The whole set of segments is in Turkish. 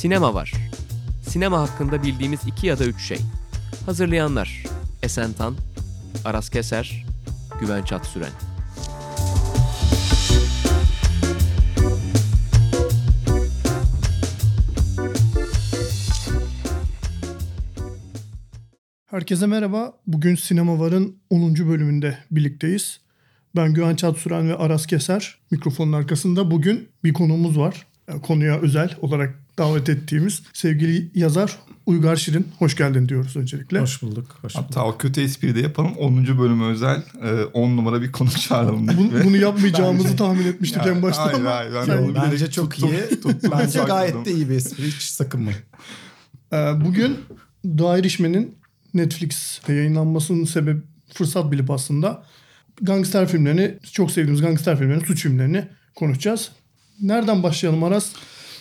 Sinema var. Sinema hakkında bildiğimiz iki ya da üç şey. Hazırlayanlar Esen Tan, Aras Keser, Güven Çatsüren. Herkese merhaba. Bugün Sinema Var'ın 10. bölümünde birlikteyiz. Ben Güven Çatsüren ve Aras Keser. Mikrofonun arkasında bugün bir konuğumuz var. Yani konuya özel olarak davet ettiğimiz sevgili yazar Uygar Şirin. Hoş geldin diyoruz öncelikle. Hoş bulduk. Hoş bulduk. Hatta o kötü espri de yapalım. 10. bölümü özel 10 numara bir konu çağıralım. Bunu, bunu yapmayacağımızı Bence- tahmin etmiştik Yani en başta hayır, ama. hayır, ben bilerek Bence çok tuttum, iyi. tuttum, Bence sakladım. gayet de iyi bir espri. Hiç sakınmayın. Ee, bugün The Irishman'in Netflix'te yayınlanmasının sebebi fırsat bilip aslında gangster filmlerini, çok sevdiğimiz gangster filmlerini, suç filmlerini konuşacağız. Nereden başlayalım Aras?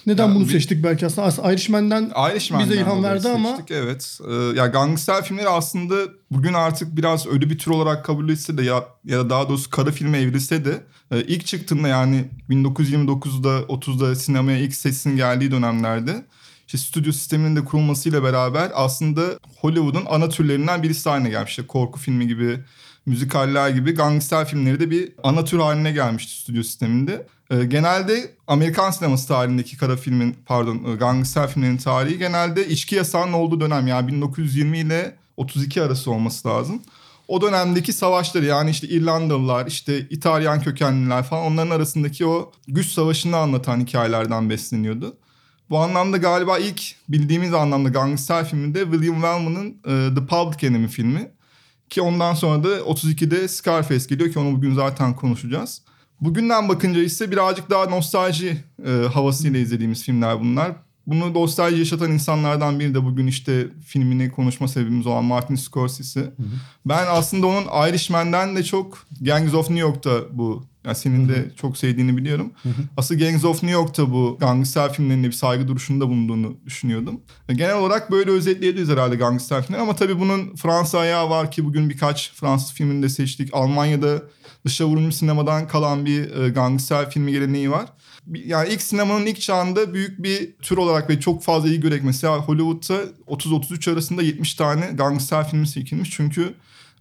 Neden Ya bunu bir- seçtik belki aslında? Aslında Irishman'den Irishman'den bize ilham verdi ama seçtik, Evet. Ee, ya gangster filmleri aslında bugün artık biraz ölü bir tür olarak kabul etse de ya, ya da daha doğrusu kara filme evrilse de e, ilk çıktığında yani 1929'da 30'da sinemaya ilk sesin geldiği dönemlerde işte stüdyo sisteminin de kurulmasıyla beraber aslında Hollywood'un ana türlerinden birisi haline gelmiş. İşte korku filmi gibi, müzikaller gibi gangster filmleri de bir ana tür haline gelmişti stüdyo sisteminde. Ee, genelde Amerikan sineması tarihindeki kara filmin pardon e, gangster filmlerin tarihi genelde içki yasağının olduğu dönem yani 1920 ile 32 arası olması lazım. O dönemdeki savaşları yani işte İrlandalılar, işte İtalyan kökenliler falan onların arasındaki o güç savaşını anlatan hikayelerden besleniyordu. Bu anlamda galiba ilk bildiğimiz anlamda gangster filmi de William Wellman'ın e, The Public Enemy filmi. Ki ondan sonra da 32'de Scarface geliyor ki onu bugün zaten konuşacağız. Bugünden bakınca ise birazcık daha nostalji e, havasıyla izlediğimiz filmler bunlar. Bunu nostalji yaşatan insanlardan biri de bugün işte filmini konuşma sebebimiz olan Martin Scorsese. Ben aslında onun Irishman'den de çok Gangs of New York'ta bu yani senin de çok sevdiğini biliyorum. Asıl Gangs of New York'ta bu gangster filmlerine bir saygı duruşunda bulunduğunu düşünüyordum. E, Genel olarak böyle özetleyebiliriz herhalde gangster filmleri ama tabii bunun Fransa ayağı var ki bugün birkaç Fransız filmini de seçtik. Almanya'da dışa vurulmuş sinemadan kalan bir e, gangster filmi geleneği var. Yani ilk sinemanın ilk çağında büyük bir tür olarak ve çok fazla iyi görerek mesela Hollywood'da 30-33 arasında 70 tane gangster filmi çekilmiş. Çünkü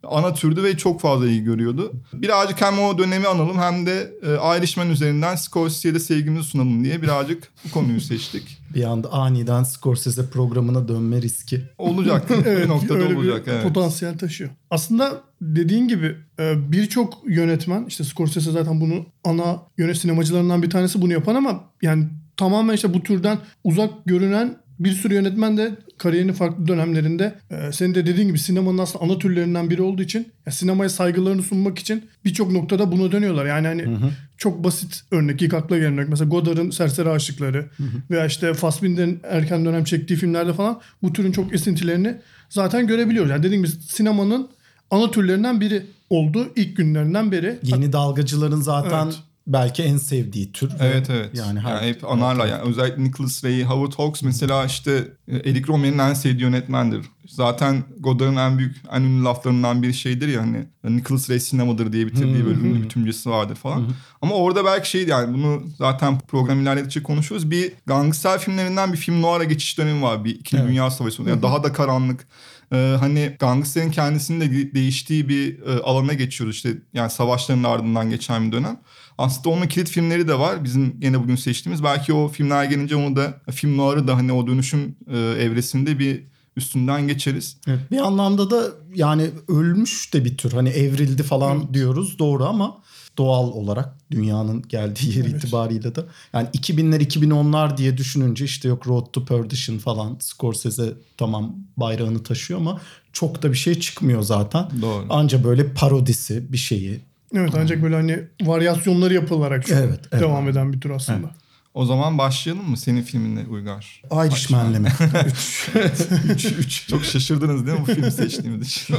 ana türdü ve çok fazla iyi görüyordu. Birazcık hem o dönemi analım hem de e, Irishman üzerinden Scorsese'ye de sevgimizi sunalım diye birazcık bu konuyu seçtik. Bir anda aniden Scorsese programına dönme riski. Olacak. bir noktada öyle olacak. bir evet. potansiyel taşıyor. Aslında dediğin gibi e, birçok yönetmen işte Scorsese zaten bunu ana yönet sinemacılarından bir tanesi bunu yapan ama yani tamamen işte bu türden uzak görünen bir sürü yönetmen de kariyerinin farklı dönemlerinde e, senin de dediğin gibi sinemanın aslında ana türlerinden biri olduğu için ya sinemaya saygılarını sunmak için birçok noktada buna dönüyorlar. Yani hani çok basit örnek ilk akla gelen örnek mesela Godard'ın Serseri Aşıkları veya işte Fassbinder'in erken dönem çektiği filmlerde falan bu türün çok esintilerini zaten görebiliyoruz. Yani dediğim gibi sinemanın ana türlerinden biri oldu ilk günlerinden beri. Yeni dalgacıların zaten Evet. Belki en sevdiği tür. ve Evet evet. Yani, Yani, her- hep anarlar yani. Özellikle Nicholas Ray, Howard Hawks mesela işte e, Eric Romer'in en sevdiği yönetmendir. Zaten Godard'ın en büyük, en ünlü laflarından bir şeydir ya hani Nicholas Ray sinemadır diye bitirdiği bölümünde bir tümcesi vardır falan. Ama orada belki şey yani bunu zaten program ilerledikçe konuşuyoruz. Bir gangster filmlerinden bir film noir'a geçiş dönemi var. Bir İkinci Evet. Dünya Savaşı. Yani daha da karanlık. Ee, hani gangsterin kendisinin de de- değiştiği bir e, alana geçiyoruz işte yani savaşların ardından geçen bir dönem. Aslında onun kilit filmleri de var bizim yine bugün seçtiğimiz. Belki o filmler gelince onu da film noir'ı da hani o dönüşüm e, evresinde bir üstünden geçeriz. Evet, Bir anlamda da yani ölmüş de bir tür. Hani evrildi falan diyoruz doğru ama doğal olarak dünyanın geldiği yer Evet. itibariyle de. Yani 2000'ler 2010'lar diye düşününce işte yok Road to Perdition falan Scorsese tamam bayrağını taşıyor ama çok da bir şey çıkmıyor zaten. Doğru. Anca böyle parodisi bir şeyi. Evet ancak böyle hani varyasyonları yapılarak Evet, evet. devam eden bir tür aslında. O zaman başlayalım mı senin filminle Uygar? Irishman'le mi? üç, üç. Çok şaşırdınız değil mi bu filmi seçtiğimiz için?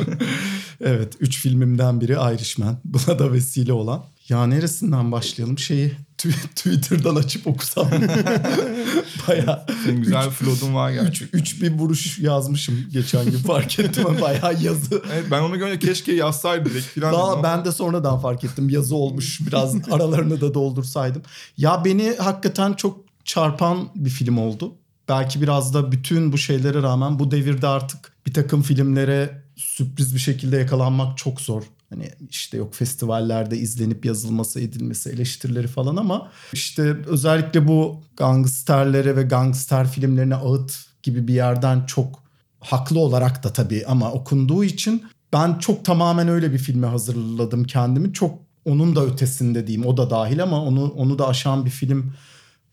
evet. Üç filmimden biri Irishman. Buna da vesile olan. Ya neresinden başlayalım? Şeyi tw- Twitter'dan açıp okusam. Baya Senin güzel bir flodun var üç, gerçekten. üç bir vuruş yazmışım geçen gün fark ettim. Baya yazı. Evet ben onu görünce keşke yazsaydı direkt falan. Daha dedim. ben de sonradan fark ettim. Yazı olmuş. Biraz aralarını da doldursaydım. Ya beni hakikaten çok çarpan bir film oldu. belki biraz da bütün bu şeylere rağmen bu devirde artık bir takım filmlere sürpriz bir şekilde yakalanmak çok zor. Hani işte yok festivallerde izlenip yazılması, edilmesi, eleştirileri falan ama işte özellikle bu gangsterlere ve gangster filmlerine ağıt gibi bir yerden çok haklı olarak da tabii ama okunduğu için ben çok tamamen öyle bir filme hazırladım kendimi. Çok onun da ötesinde diyeyim o da dahil ama onu onu da aşan bir film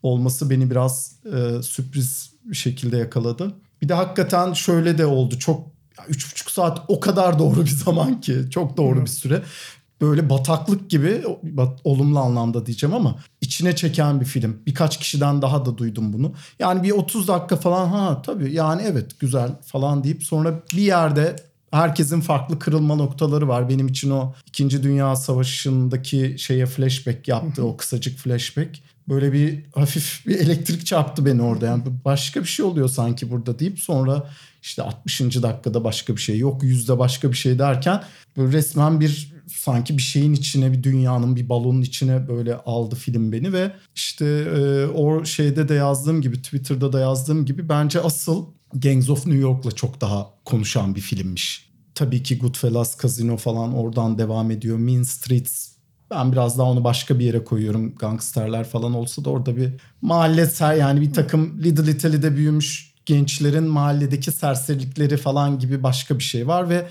olması beni biraz e, sürpriz bir şekilde yakaladı. Bir de hakikaten şöyle de oldu. Çok üç buçuk saat o kadar doğru bir zaman ki. Çok doğru bir süre. Böyle bataklık gibi olumlu anlamda diyeceğim ama içine çeken bir film. Birkaç kişiden daha da duydum bunu. Yani bir 30 dakika falan ha tabii yani evet güzel falan deyip sonra bir yerde herkesin farklı kırılma noktaları var. Benim için o 2. Dünya Savaşı'ndaki şeye flashback yaptı. o kısacık flashback. Böyle bir hafif bir elektrik çarptı beni orada. Yani başka bir şey oluyor sanki burada deyip sonra işte 60. dakikada başka bir şey yok. Yüzde başka bir şey derken böyle resmen bir sanki bir şeyin içine bir dünyanın bir balonun içine böyle aldı film beni ve işte e, o şeyde de yazdığım gibi Twitter'da da yazdığım gibi bence asıl Gangs of New York'la çok daha konuşan bir filmmiş. Tabii ki Goodfellas, Casino falan oradan devam ediyor. Mean Streets ben biraz daha onu başka bir yere koyuyorum. Gangsterler falan olsa da orada bir mahalle yani bir takım Little Italy'de büyümüş gençlerin mahalledeki serserilikleri falan gibi başka bir şey var ve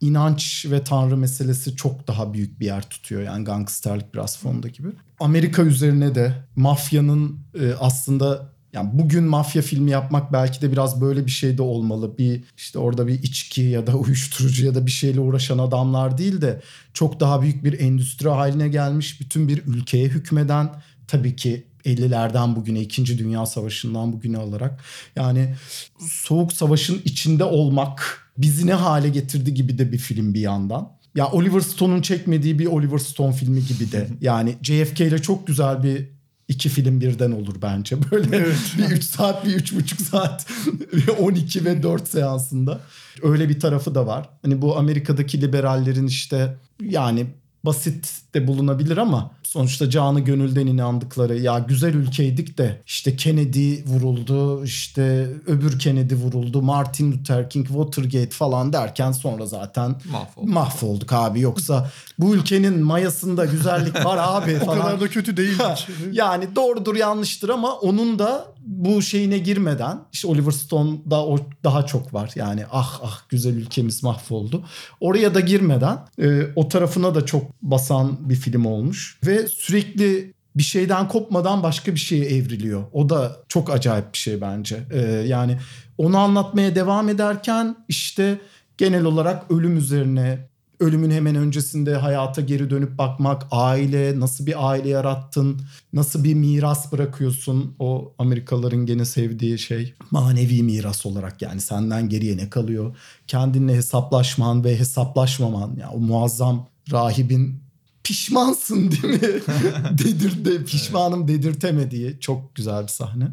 inanç ve tanrı meselesi çok daha büyük bir yer tutuyor. Yani gangsterlik biraz fonda gibi. Amerika üzerine de mafyanın e, aslında yani bugün mafya filmi yapmak belki de biraz böyle bir şey de olmalı. Bir işte orada bir içki ya da uyuşturucu ya da bir şeyle uğraşan adamlar değil de çok daha büyük bir endüstri haline gelmiş. Bütün bir ülkeye hükmeden tabii ki 50'lerden bugüne 2. Dünya Savaşı'ndan bugüne alarak yani Soğuk Savaş'ın içinde olmak bizi ne hale getirdi gibi de bir film bir yandan. Ya Oliver Stone'un çekmediği bir Oliver Stone filmi gibi de. Yani JFK ile çok güzel bir iki film birden olur bence. Böyle evet. bir 3 saat, bir üç buçuk saat, 12 ve 4 seansında. Öyle bir tarafı da var. Hani bu Amerika'daki liberallerin işte yani basit de bulunabilir ama sonuçta canı gönülden inandıkları ya güzel ülkeydik de işte Kennedy vuruldu işte öbür Kennedy vuruldu Martin Luther King Watergate falan derken sonra zaten mahvolduk, mahvolduk abi yoksa bu ülkenin mayasında güzellik var abi falan. o kadar da kötü değil. yani doğrudur yanlıştır ama onun da bu şeyine girmeden işte Oliver Stone'da o daha çok var. Yani ah ah güzel ülkemiz mahvoldu. Oraya da girmeden e, o tarafına da çok basan bir film olmuş ve sürekli bir şeyden kopmadan başka bir şeye evriliyor. O da çok acayip bir şey bence. E, yani onu anlatmaya devam ederken işte genel olarak ölüm üzerine ölümün hemen öncesinde hayata geri dönüp bakmak, aile, nasıl bir aile yarattın, nasıl bir miras bırakıyorsun o Amerikalıların gene sevdiği şey. Manevi miras olarak yani senden geriye ne kalıyor? Kendinle hesaplaşman ve hesaplaşmaman ya o muazzam rahibin pişmansın değil mi? Dedir de pişmanım dedirtemediği çok güzel bir sahne.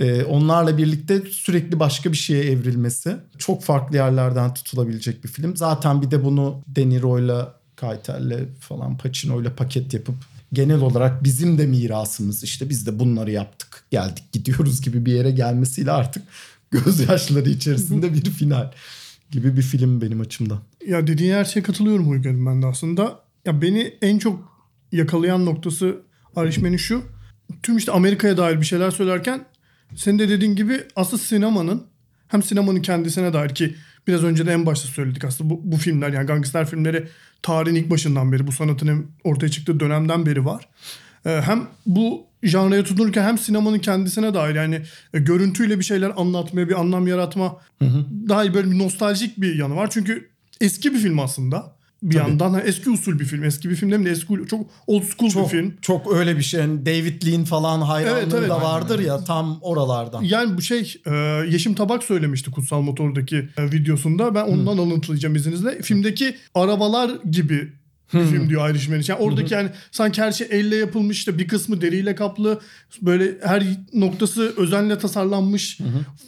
Ee, onlarla birlikte sürekli başka bir şeye evrilmesi çok farklı yerlerden tutulabilecek bir film. Zaten bir de bunu De Niro'yla, Keitel'le falan Pacino'yla paket yapıp genel olarak bizim de mirasımız işte biz de bunları yaptık geldik gidiyoruz gibi bir yere gelmesiyle artık gözyaşları içerisinde bir final gibi bir film benim açımdan. Ya dediğin her şeye katılıyorum Uygar'ım ben de aslında. Ya beni en çok yakalayan noktası Irishman'in şu. Tüm işte Amerika'ya dair bir şeyler söylerken senin de dediğin gibi aslında sinemanın hem sinemanın kendisine dair ki biraz önce de en başta söyledik aslında bu, bu filmler yani gangster filmleri tarihin ilk başından beri bu sanatın ortaya çıktığı dönemden beri var. Ee, hem bu janraya tutunurken hem sinemanın kendisine dair yani e, görüntüyle bir şeyler anlatmaya bir anlam yaratma hı hı. daha böyle bir nostaljik bir yanı var. Çünkü eski bir film aslında bir Tabii. yandan hani eski usul bir film. Eski bir film değil mi? Eski çok old school çok, bir film. Çok öyle bir şey. Yani David Lean falan hayranlığı evet, evet. da vardır ya tam oralardan. Yani bu şey e, Yeşim Tabak söylemişti Kutsal Motor'daki e, videosunda. Ben ondan hmm. alıntılayacağım izninizle. Filmdeki arabalar gibi bir film diyor Irishman için. Yani oradaki yani sanki her şey elle yapılmış işte bir kısmı deriyle kaplı böyle her noktası özenle tasarlanmış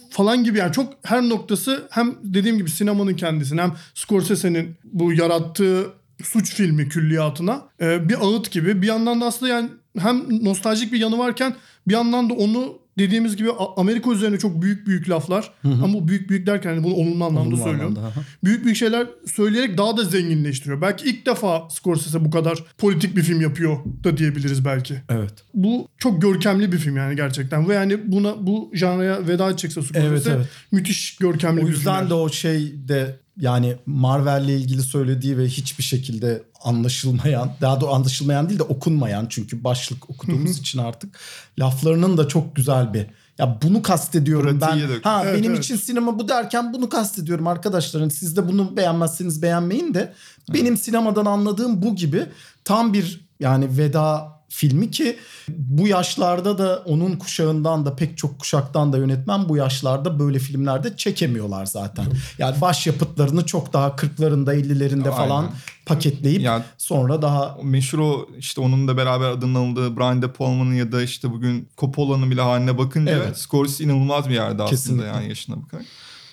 falan gibi. Yani çok her noktası hem dediğim gibi sinemanın kendisine hem Scorsese'nin bu yarattığı suç filmi külliyatına e, bir ağıt gibi. Bir yandan da aslında yani hem nostaljik bir yanı varken bir yandan da onu dediğimiz gibi Amerika üzerine çok büyük büyük laflar. Ama bu büyük büyük derken hani bunu olumlu anlamda Olumlu söylüyorum. anlamda, aha. Büyük büyük şeyler söyleyerek daha da zenginleştiriyor. Belki ilk defa Scorsese bu kadar politik bir film yapıyor da diyebiliriz belki. Evet. Bu çok görkemli bir film yani gerçekten. Ve yani buna bu janraya veda edecekse Scorsese Evet, evet. müthiş görkemli O bir yüzden film. de o şey de yani Marvel'le ilgili söylediği ve hiçbir şekilde anlaşılmayan, daha da anlaşılmayan değil de okunmayan çünkü başlık okuduğumuz için artık laflarının da çok güzel bir ya bunu kastediyorum Pratiğe ben. de- Ha Evet, benim evet. için sinema bu derken bunu kastediyorum arkadaşlar. Hani Siz de bunu beğenmezseniz beğenmeyin de benim sinemadan anladığım bu gibi tam bir yani veda filmi ki bu yaşlarda da onun kuşağından da pek çok kuşaktan da yönetmen bu yaşlarda böyle filmlerde çekemiyorlar zaten. Yani başyapıtlarını çok daha 40'larında 50'lerinde falan paketleyip Yani sonra daha meşhur o işte onun da beraber adının alındığı Brian De Palma'nın ya da işte bugün Coppola'nın bile haline bakınca Evet. Scorsese inanılmaz bir yerde aslında Kesinlikle. yani yaşına bakarak.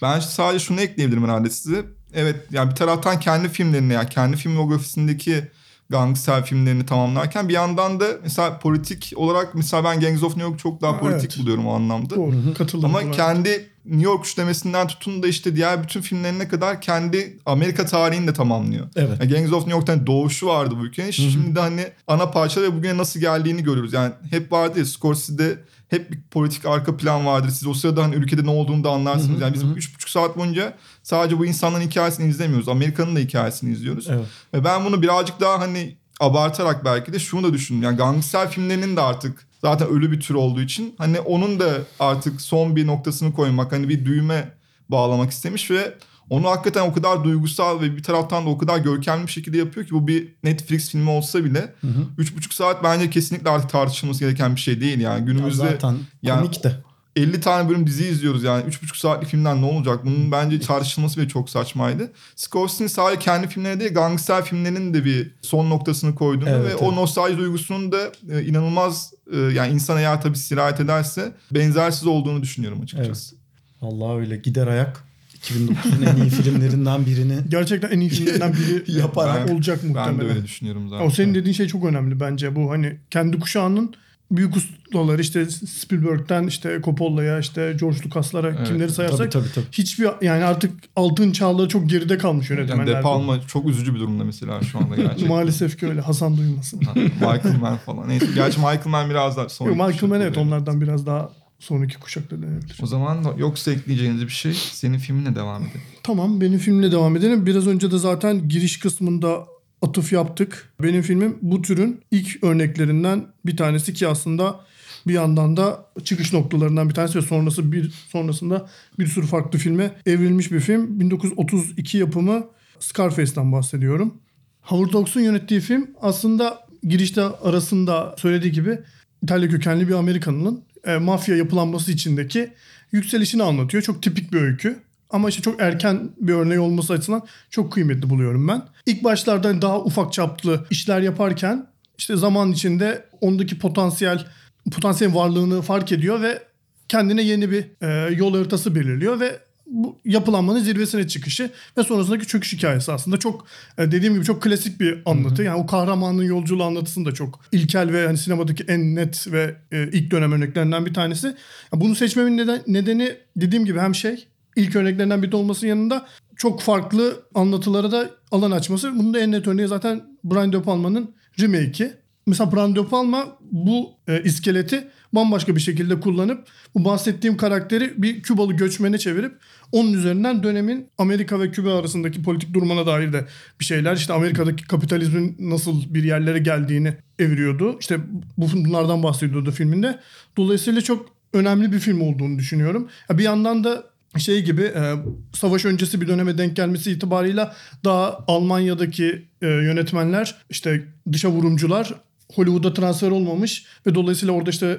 Ben sadece şunu ekleyebilirim herhalde size. Evet yani bir taraftan kendi filmlerini yani kendi filmografisindeki gangster filmlerini tamamlarken bir yandan da mesela politik olarak mesela ben Gangs of New York çok daha politik Evet. buluyorum o anlamda. Doğru. Katılırım. Ama buna. kendi New York üçlemesinden tutun da işte diğer bütün filmlerine kadar kendi Amerika tarihini de tamamlıyor. Evet. Yani Gangs of New York'tan doğuşu vardı bu ülkenin. Şimdi de hani ana parçalar ve bugüne nasıl geldiğini görüyoruz. Yani hep vardı ya Scorsese'de hep bir politik arka plan vardır. Siz o sırada hani ülkede ne olduğunu da anlarsınız. Yani biz üç buçuk saat boyunca sadece bu insanların hikayesini izlemiyoruz. Amerika'nın da hikayesini izliyoruz. Evet. Ve ben bunu birazcık daha hani abartarak belki de şunu da düşündüm. Yani gangster filmlerinin de artık zaten ölü bir tür olduğu için hani onun da artık son bir noktasını koymak hani bir düğme bağlamak istemiş ve onu hakikaten o kadar duygusal ve bir taraftan da o kadar görkemli bir şekilde yapıyor ki bu bir Netflix filmi olsa bile üç buçuk saat bence kesinlikle artık tartışılması gereken bir şey değil yani günümüzde zaten yani komik de. 50 tane bölüm dizi izliyoruz yani 3,5 saatlik filmden ne olacak? Bunun bence tartışılması bile çok saçmaydı. Scorsese'nin sadece kendi filmlerine değil gangster filmlerinin de bir son noktasını koyduğunu Evet, ve evet. o nostalji duygusunun da e, inanılmaz e, yani insan eğer tabii sirayet ederse benzersiz olduğunu düşünüyorum açıkçası. Allah öyle gider ayak 2009'un en iyi filmlerinden birini Gerçekten en iyi filmlerden biri Yaparak. Ben- olacak muhtemelen. Ben de öyle düşünüyorum zaten. O senin dediğin şey çok önemli bence bu hani kendi kuşağının büyük ustaları işte Spielberg'den işte Coppola'ya işte George Lucas'lara Evet. kimleri sayarsak tabii tabii tabii. hiçbir yani artık altın çağları çok geride kalmış yani yönetmenlerde. De Palma çok üzücü bir durumda mesela şu anda gerçekten. Maalesef ki öyle. Hasan duymasın. Michael Mann falan. Neyse, gerçi Michael Mann biraz daha sonra. Michael Mann evet onlardan biraz daha sonraki kuşakta denebilir. O zaman yoksa ekleyeceğiniz bir şey senin filminle devam edelim. Tamam benim filmle devam edelim. Biraz önce de zaten giriş kısmında atıf yaptık. Benim filmim bu türün ilk örneklerinden bir tanesi ki aslında bir yandan da çıkış noktalarından bir tanesi ve sonrası bir sonrasında bir sürü farklı filme evrilmiş bir film. 1932 yapımı Scarface'den bahsediyorum. Howard Hawks'un yönettiği film aslında girişte arasında söylediği gibi İtalya kökenli bir Amerikanının e, mafya yapılanması içindeki yükselişini anlatıyor. Çok tipik bir öykü. Ama işte çok erken bir örneği olması açısından çok kıymetli buluyorum ben. İlk başlarda daha ufak çaplı işler yaparken işte zaman içinde ondaki potansiyel potansiyel varlığını fark ediyor ve kendine yeni bir e, yol haritası belirliyor ve bu yapılanmanın zirvesine çıkışı ve sonrasındaki çöküş hikayesi aslında çok e, dediğim gibi çok klasik bir anlatı. Yani o kahramanın yolculuğu anlatısını da çok ilkel ve hani sinemadaki en net ve e, ilk dönem örneklerinden bir tanesi. Ya bunu seçmemin neden, nedeni dediğim gibi hem şey ilk örneklerinden biri olmasının yanında çok farklı anlatılara da alan açması. Bunun da en net örneği zaten Brian De Palma'nın remake'i. Mesela Brian De Palma bu e, iskeleti bambaşka bir şekilde kullanıp bu bahsettiğim karakteri bir Kübalı göçmene çevirip onun üzerinden dönemin Amerika ve Küba arasındaki politik durumuna dair de bir şeyler işte Amerika'daki kapitalizmin nasıl bir yerlere geldiğini eviriyordu. İşte bu bunlardan bahsediyordu filminde. Dolayısıyla çok önemli bir film olduğunu düşünüyorum. Bir yandan da şey gibi e, savaş öncesi bir döneme denk gelmesi itibarıyla daha Almanya'daki e, yönetmenler işte dışa vurumcular Hollywood'a transfer olmamış ve dolayısıyla orada işte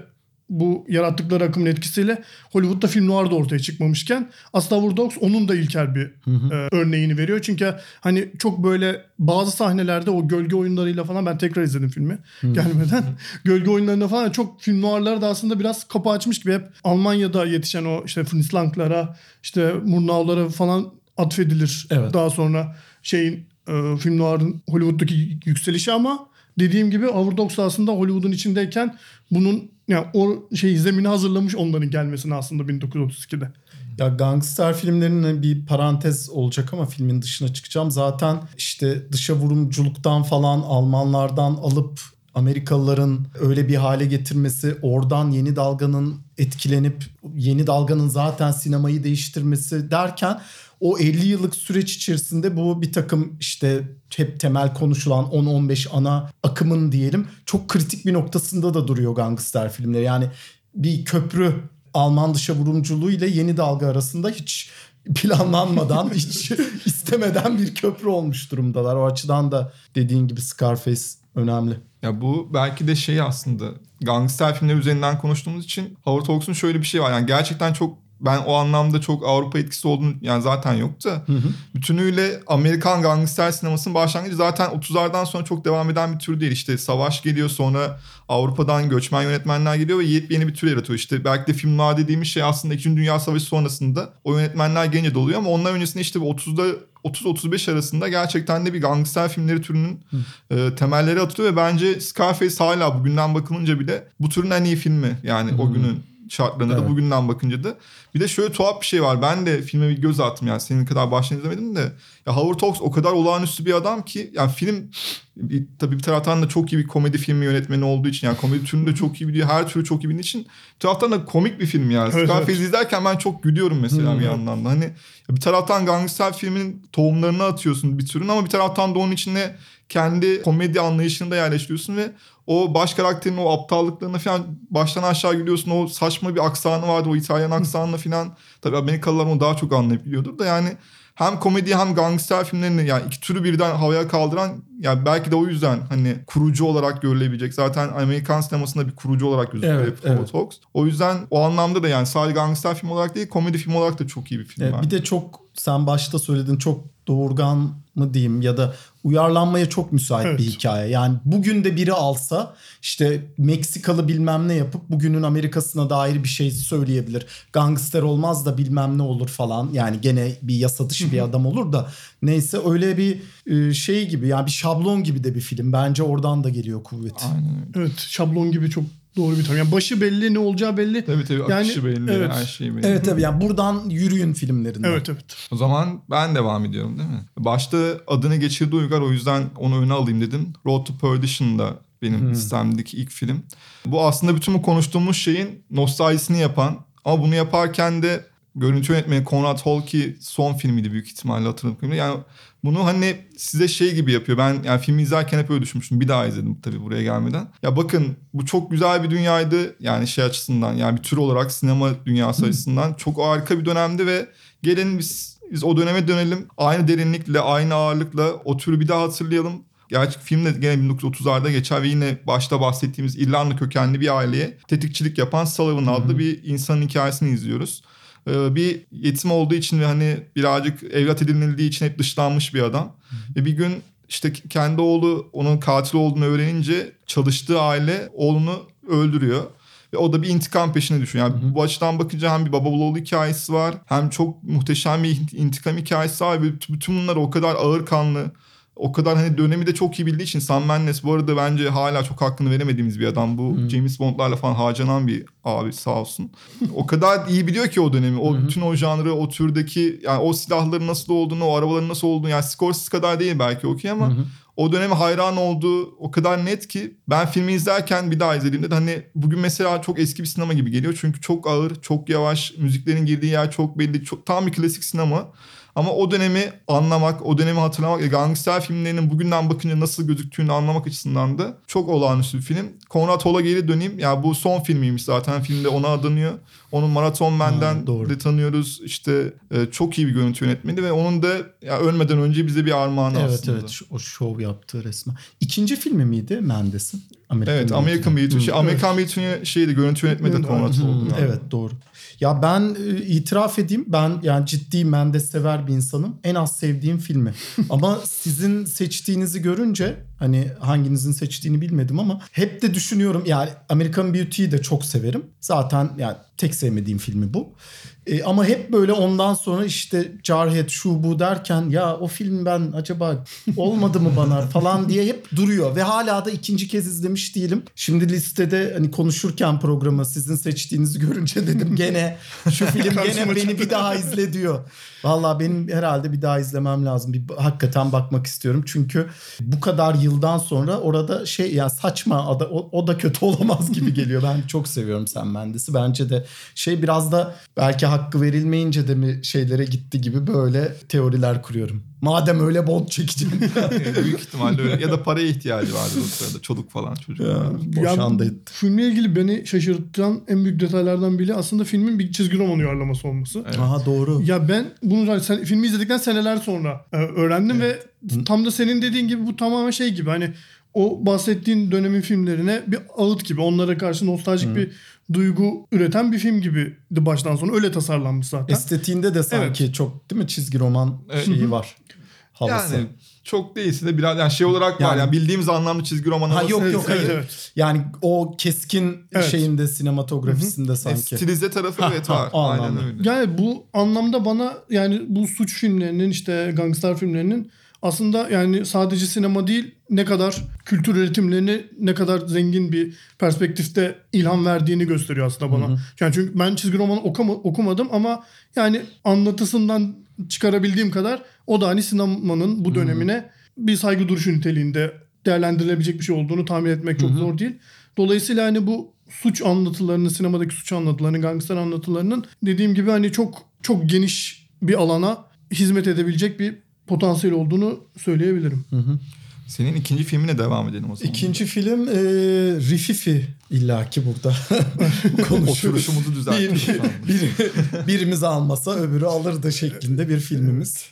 bu yarattıkları akımın etkisiyle Hollywood'da film noir da ortaya çıkmamışken aslında Howard Hawks onun da ilkel bir e, örneğini veriyor. Çünkü hani çok böyle bazı sahnelerde o gölge oyunlarıyla falan ben tekrar izledim filmi gelmeden. gölge oyunlarında falan çok film noirları da aslında biraz kapı açmış gibi hep Almanya'da yetişen o işte Fritz Lang'lara işte Murnau'lara falan atfedilir Evet. daha sonra şeyin e, film noir'ın Hollywood'daki yükselişi ama dediğim gibi Overdogs aslında Hollywood'un içindeyken bunun yani o şey zemini hazırlamış onların gelmesini aslında 1932'de. Ya gangster filmlerinin bir parantez olacak ama filmin dışına çıkacağım. Zaten işte dışa vurumculuktan falan Almanlardan alıp Amerikalıların öyle bir hale getirmesi, oradan yeni dalganın etkilenip yeni dalganın zaten sinemayı değiştirmesi derken o 50 yıllık süreç içerisinde bu bir takım işte hep temel konuşulan 10-15 ana akımın diyelim çok kritik bir noktasında da duruyor gangster filmleri. Yani bir köprü Alman dışa vurumculuğu ile yeni dalga arasında hiç planlanmadan, hiç istemeden bir köprü olmuş durumdalar. O açıdan da dediğin gibi Scarface önemli. Ya bu belki de şey aslında gangster filmleri üzerinden konuştuğumuz için Howard Hawks'un şöyle bir şey var. Yani gerçekten çok ben o anlamda çok Avrupa etkisi olduğunu yani zaten yoktu. Hı hı. Bütünüyle Amerikan gangster sinemasının başlangıcı zaten 30'lardan sonra çok devam eden bir tür değil. İşte savaş geliyor sonra Avrupa'dan göçmen yönetmenler geliyor ve yeni bir tür yaratıyor. İşte belki de film noir dediğimiz şey aslında 2. Dünya Savaşı sonrasında o yönetmenler gelince doluyor ama ondan öncesinde işte 30'da 30-35 arasında gerçekten de bir gangster filmleri türünün e, temelleri atılıyor ve bence Scarface hala bugünden bakılınca bile bu türün en iyi filmi. Yani hmm. o günün şartlarında evet. da bugünden bakınca da. Bir de şöyle tuhaf bir şey var. Ben de filme bir göz attım yani senin kadar baştan izlemedim de. Ya Howard Hawks o kadar olağanüstü bir adam ki yani film bir, tabii bir taraftan da çok iyi bir komedi filmi yönetmeni olduğu için yani komedi türünü de çok iyi biliyor. Her türü çok iyi bildiği için bir taraftan da komik bir film yani. Evet, Scarface evet. izlerken ben çok gülüyorum mesela hmm. bir yandan da. Hani bir taraftan gangster filminin tohumlarını atıyorsun bir türün ama bir taraftan da onun içine kendi komedi anlayışını da yerleştiriyorsun ve o baş karakterin o aptallıklarına falan baştan aşağı gülüyorsun. O saçma bir aksanı vardı o İtalyan aksanı falan. Tabii Amerikalılar onu daha çok anlayabiliyordur da yani hem komedi hem gangster filmlerini yani iki türü birden havaya kaldıran yani belki de o yüzden hani kurucu olarak görülebilecek. Zaten Amerikan sinemasında bir kurucu olarak gözüküyor evet, evet. Hawks. O yüzden o anlamda da yani sadece gangster film olarak değil komedi film olarak da çok iyi bir film. Evet, bir de çok sen başta söyledin çok doğurgan mı diyeyim ya da uyarlanmaya çok müsait evet. bir hikaye. Yani bugün de biri alsa işte Meksikalı bilmem ne yapıp bugünün Amerika'sına dair bir şey söyleyebilir. Gangster olmaz da bilmem ne olur falan. Yani gene bir yasa dışı bir adam olur da neyse öyle bir e, şey gibi yani bir şablon gibi de bir film. Bence oradan da geliyor kuvvet. Aynen. Evet şablon gibi çok doğru bir tanım. Yani başı belli ne olacağı belli. Tabii tabii yani, akışı belli evet. her şey belli. Evet tabii yani buradan yürüyün filmlerinde. Evet evet. O zaman ben devam ediyorum değil mi? Başta adını geçirdi Uygar o yüzden onu öne alayım dedim. Road to Perdition'da benim hmm. listemdeki ilk film. Bu aslında bütün bu konuştuğumuz şeyin nostaljisini yapan ama bunu yaparken de görüntü yönetmeni Conrad Holke son filmiydi büyük ihtimalle hatırladığım Yani bunu hani size şey gibi yapıyor. Ben yani filmi izlerken hep öyle düşünmüştüm. Bir daha izledim tabii buraya gelmeden. Ya bakın bu çok güzel bir dünyaydı. Yani şey açısından yani bir tür olarak sinema dünyası açısından çok harika bir dönemdi ve gelin biz, biz o döneme dönelim. Aynı derinlikle, aynı ağırlıkla o türü bir daha hatırlayalım. Gerçi film de gene 1930'larda geçer ve yine başta bahsettiğimiz İrlanda kökenli bir aileye tetikçilik yapan Sullivan adlı bir insanın hikayesini izliyoruz. Ee, bir yetim olduğu için ve hani birazcık evlat edinildiği için hep dışlanmış bir adam. Ve bir gün işte kendi oğlu onun katil olduğunu öğrenince çalıştığı aile oğlunu öldürüyor. Ve o da bir intikam peşine düşüyor. Yani bu açıdan bakınca hem bir baba oğlu hikayesi var hem çok muhteşem bir intikam hikayesi var. Ve bütün bunlar o kadar ağır kanlı o kadar hani dönemi de çok iyi bildiği için Sam Mendes bu arada bence hala çok hakkını veremediğimiz bir adam. Bu hmm. James Bond'larla falan harcanan bir abi sağ olsun. o kadar iyi biliyor ki o dönemi. O bütün o janrı, o türdeki yani o silahların nasıl olduğunu, o arabaların nasıl olduğunu yani Scorsese kadar değil belki okey ama o döneme hayran olduğu o kadar net ki ben filmi izlerken bir daha izlediğimde de hani bugün mesela çok eski bir sinema gibi geliyor. Çünkü çok ağır, çok yavaş, müziklerin girdiği yer çok belli. Çok, tam bir klasik sinema. Ama o dönemi anlamak, o dönemi hatırlamak, gangster filmlerinin bugünden bakınca nasıl gözüktüğünü anlamak açısından da çok olağanüstü bir film. Konrad Hall'a geri döneyim. Ya yani bu son filmiymiş zaten. Filmde ona adanıyor. Onun Maraton Man'den de tanıyoruz. İşte e, çok iyi bir görüntü yönetmeni ve onun da ya ölmeden önce bize bir armağanı evet, aslında. Evet evet o şov yaptığı resmen. İkinci filmi miydi Mendes'in? American evet American Beauty. Şey, American evet. Beauty'nin şeydi görüntü yönetmeni de Konrad oldu. Evet doğru. Ya ben e, itiraf edeyim ben yani ciddi Mendes sever bir insanım. En az sevdiğim filmi. ama sizin seçtiğinizi görünce hani hanginizin seçtiğini bilmedim ama hep de düşünüyorum yani American Beauty'yi de çok severim. Zaten yani tek sevmediğim filmi bu. E, ama hep böyle ondan sonra işte Jarhead şu bu derken ya o film ben acaba olmadı mı bana falan diye hep duruyor. Ve hala da ikinci kez izlemiş değilim. Şimdi listede hani konuşurken programı sizin seçtiğinizi görünce dedim gene şu film gene beni bir daha izle diyor. Valla benim herhalde bir daha izlemem lazım. Bir hakikaten bakmak istiyorum. Çünkü bu kadar yıldan sonra orada şey ya saçma ada- o, o da kötü olamaz gibi geliyor. Ben çok seviyorum Sam Mendes'i. Bence de şey biraz da belki hakkı verilmeyince de mi şeylere gitti gibi böyle teoriler kuruyorum. Madem öyle bond çekeceğim. Büyük ihtimalle öyle. Ya da paraya ihtiyacı vardı o sırada. Çoluk falan çocuk. Ya, boşandı Ya, etti. Filmle ilgili beni şaşırtan en büyük detaylardan biri aslında filmin bir çizgi roman uyarlaması olması. Evet. Aha doğru. Ya ben bunu sen- filmi izledikten seneler sonra e, öğrendim ve tam da senin dediğin gibi bu tamamen şey gibi hani o bahsettiğin dönemin filmlerine bir ağıt gibi onlara karşı nostaljik bir duygu üreten bir film gibiydi baştan sona öyle tasarlanmış zaten. Estetiğinde de sanki çok değil mi çizgi roman Evet. şeyi var. Havası. Yani çok değilse de biraz yani şey olarak var Yani- yani bildiğimiz anlamda çizgi roman Ha, yok Evet, yok evet, hayır. evet. Yani o keskin Evet. şeyinde sinematografisinde E, sanki. stilize tarafı Ha, evet ha, var. Aynen anlamda. öyle. Yani bu anlamda bana yani bu suç filmlerinin işte gangster filmlerinin aslında yani sadece sinema değil ne kadar kültür üretimlerini ne kadar zengin bir perspektifte ilham verdiğini gösteriyor aslında bana. Yani çünkü ben çizgi roman okuma, okumadım ama yani anlatısından çıkarabildiğim kadar o da hani sinemanın bu dönemine bir saygı duruşu niteliğinde değerlendirilebilecek bir şey olduğunu tahmin etmek çok zor değil. Dolayısıyla hani bu suç anlatılarını, sinemadaki suç anlatılarını, gangster anlatılarının dediğim gibi hani çok çok geniş bir alana hizmet edebilecek bir potansiyel olduğunu söyleyebilirim. Senin ikinci filmine devam edelim o zaman. İkinci film e, Rififi illaki burada konuşuruz. Oturuşumuzu düzelttik Bir, bir- birimiz almasa öbürü alırdı şeklinde bir filmimiz.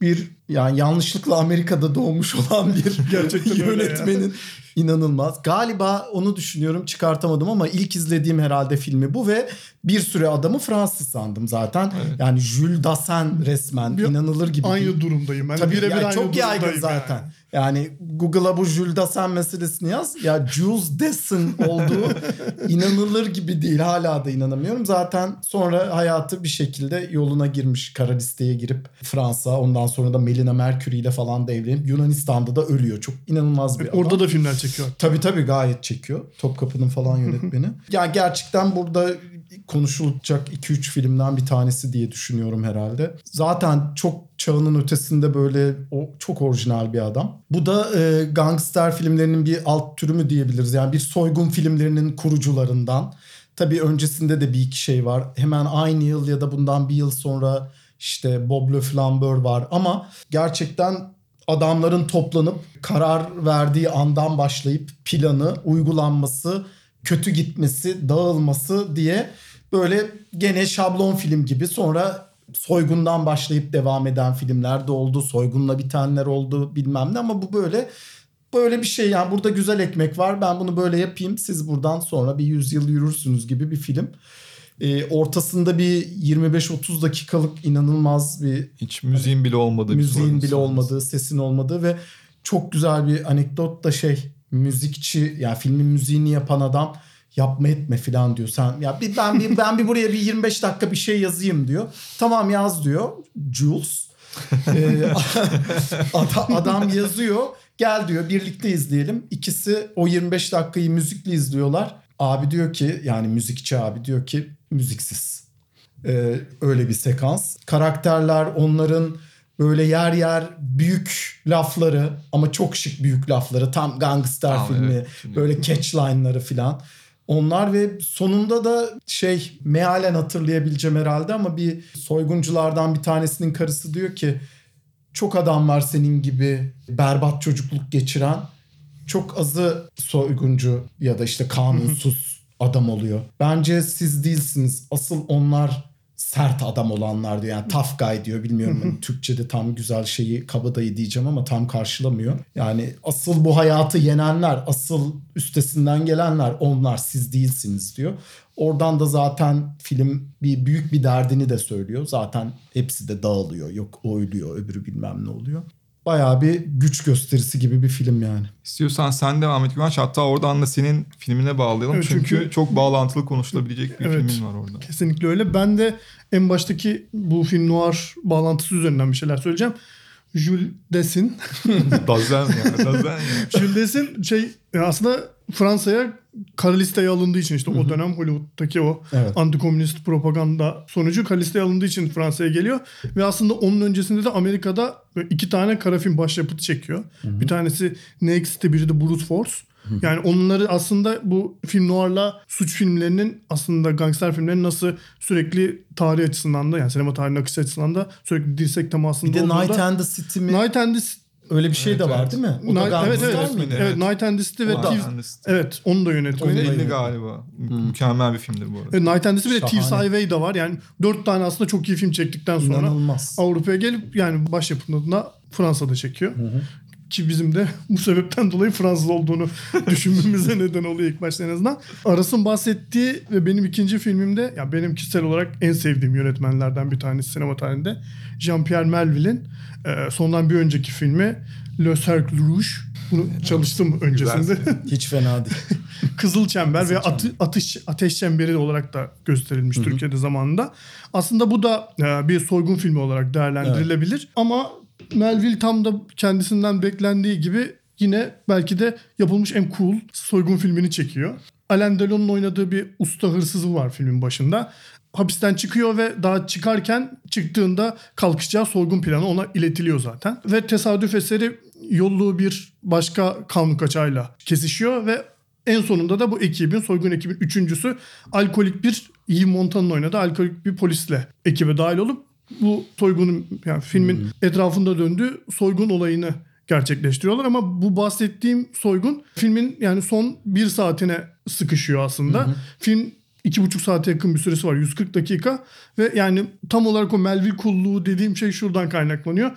Bir yani yanlışlıkla Amerika'da doğmuş olan bir yönetmenin inanılmaz. Galiba onu düşünüyorum çıkartamadım ama ilk izlediğim herhalde filmi bu ve bir süre adamı Fransız sandım zaten. Yani Jules Dassin resmen Bir- inanılır gibi değil. Aynı durumdayım. Ben Tabii birebir ya aynı çok yaygın zaten. yani. Yani Google'a bu Jules Dassin meselesini yaz. Ya Jules Dassin olduğu inanılır gibi değil. Hala da inanamıyorum. Zaten sonra hayatı bir şekilde yoluna girmiş. Kara listeye girip Fransa ondan sonra da Melina Mercury ile falan da evlenip Yunanistan'da da ölüyor. Çok inanılmaz bir adam. Orada da filmler çekiyor. Tabii tabii gayet çekiyor. Topkapı'nın falan yönetmeni. ya gerçekten burada konuşulacak 2-3 filmden bir tanesi diye düşünüyorum herhalde. Zaten çok çağının ötesinde böyle o çok orijinal bir adam. Bu da e, gangster filmlerinin bir alt türü mü diyebiliriz. Yani bir soygun filmlerinin kurucularından. Tabii öncesinde de bir iki şey var. Hemen aynı yıl ya da bundan bir yıl sonra işte Bob Le Flambeur var. Ama gerçekten adamların toplanıp karar verdiği andan başlayıp planı, uygulanması, kötü gitmesi, dağılması diye böyle gene şablon film gibi sonra soygundan başlayıp devam eden filmler de oldu. Soygunla bitenler oldu bilmem ne ama bu böyle böyle bir şey yani burada güzel ekmek var ben bunu böyle yapayım siz buradan sonra bir yüzyıl yürürsünüz gibi bir film. Ee, ortasında bir 25-30 dakikalık inanılmaz bir Hiç müziğin bile olmadığı müziğin bile olmadığı, sesin olmadığı ve çok güzel bir anekdot da şey müzikçi yani filmin müziğini yapan adam yapma etme falan diyor. Sen ya bir ben bir ben bir buraya bir 25 dakika bir şey yazayım diyor. Tamam yaz diyor. Jules. Ee, ada- adam yazıyor. Gel diyor birlikte izleyelim. İkisi o 25 dakikayı müzikle izliyorlar. Abi diyor ki yani müzikçi abi diyor ki müziksiz. Ee, öyle bir sekans. Karakterler onların böyle yer yer büyük lafları ama çok şık büyük lafları tam gangster Tamam, filmi evet, şimdi- böyle catchline'ları filan. Onlar ve sonunda da şey mealen hatırlayabileceğim herhalde ama bir soygunculardan bir tanesinin karısı diyor ki çok adam var senin gibi berbat çocukluk geçiren çok azı soyguncu ya da işte kanunsuz adam oluyor. Bence siz değilsiniz. Asıl onlar sert adam olanlar diyor. Yani tough guy diyor. Bilmiyorum hani Türkçe'de tam güzel şeyi kabadayı diyeceğim ama tam karşılamıyor. Yani asıl bu hayatı yenenler, asıl üstesinden gelenler onlar siz değilsiniz diyor. Oradan da zaten film bir büyük bir derdini de söylüyor. Zaten hepsi de dağılıyor. Yok o ölüyor, öbürü bilmem ne oluyor. Bayağı bir güç gösterisi gibi bir film yani. İstiyorsan sen devam et Güvenç. Hatta oradan da senin filmine bağlayalım. Evet, çünkü, çünkü- çok bağlantılı konuşulabilecek bir Evet. filmin var orada. Kesinlikle öyle. Ben de en baştaki bu film noir bağlantısı üzerinden bir şeyler söyleyeceğim. Jules Dessin. Dazen ya. Dazen ya. Jules Dessin şey e, aslında Fransa'ya kara listeye alındığı için işte o dönem Hollywood'daki o Evet. antikomünist propaganda sonucu kara listeye alındığı için Fransa'ya geliyor. Ve aslında onun öncesinde de Amerika'da iki tane kara film başyapıtı çekiyor. Bir tanesi Next'te biri de Brute Force. Yani onları aslında bu film noir'la suç filmlerinin aslında gangster filmlerin nasıl sürekli tarih açısından da yani sinema tarihinin akışı açısından da sürekli dirsek temasında Bir de olduğunda- Night and the City mi? Night and the Öyle bir şey Evet, de var evet. değil mi? O da Night, evet gangster evet, miydi? evet. Night and the City ve da Thieves. Evet onun da yönetmeni. Da 50 galiba. Mükemmel bir filmdir bu arada. Evet, Night and the City ve Thieves. Highway de var. Yani dört tane aslında çok iyi film çektikten sonra İnanılmaz. Avrupa'ya gelip yani başyapımını da Fransa'da çekiyor. Ki bizim de bu sebepten dolayı Fransız olduğunu düşünmemize neden oluyor ilk başta en azından. Aras'ın bahsettiği ve benim ikinci filmimde ya benim kişisel olarak en sevdiğim yönetmenlerden bir tanesi sinema tarihinde Jean-Pierre Melville'in e, sondan bir önceki filmi Le Cercle Rouge. Bunu çalıştım öncesinde. Hiç fena değil. Kızıl Çember Kızıl ve atı, atış, Ateş Çemberi olarak da gösterilmiş Türkiye'de zamanında. Aslında bu da e, bir soygun filmi olarak değerlendirilebilir. Ama Melville tam da kendisinden beklendiği gibi yine belki de yapılmış en cool soygun filmini çekiyor. Alain Delon'un oynadığı bir usta hırsızı var filmin başında. Hapisten çıkıyor ve daha çıkarken çıktığında kalkışacağı soygun planı ona iletiliyor zaten. Ve tesadüf eseri yolluğu bir başka kanun kaçağıyla kesişiyor ve en sonunda da bu ekibin, soygun ekibin üçüncüsü alkolik bir Yves Montan'ın oynadığı alkolik bir polisle ekibe dahil olup bu soygunun yani filmin etrafında döndüğü soygun olayını gerçekleştiriyorlar ama bu bahsettiğim soygun filmin yani son bir saatine sıkışıyor aslında. Film iki buçuk saate yakın bir süresi var. 140 dakika ve yani tam olarak o Melville kulluğu dediğim şey şuradan kaynaklanıyor.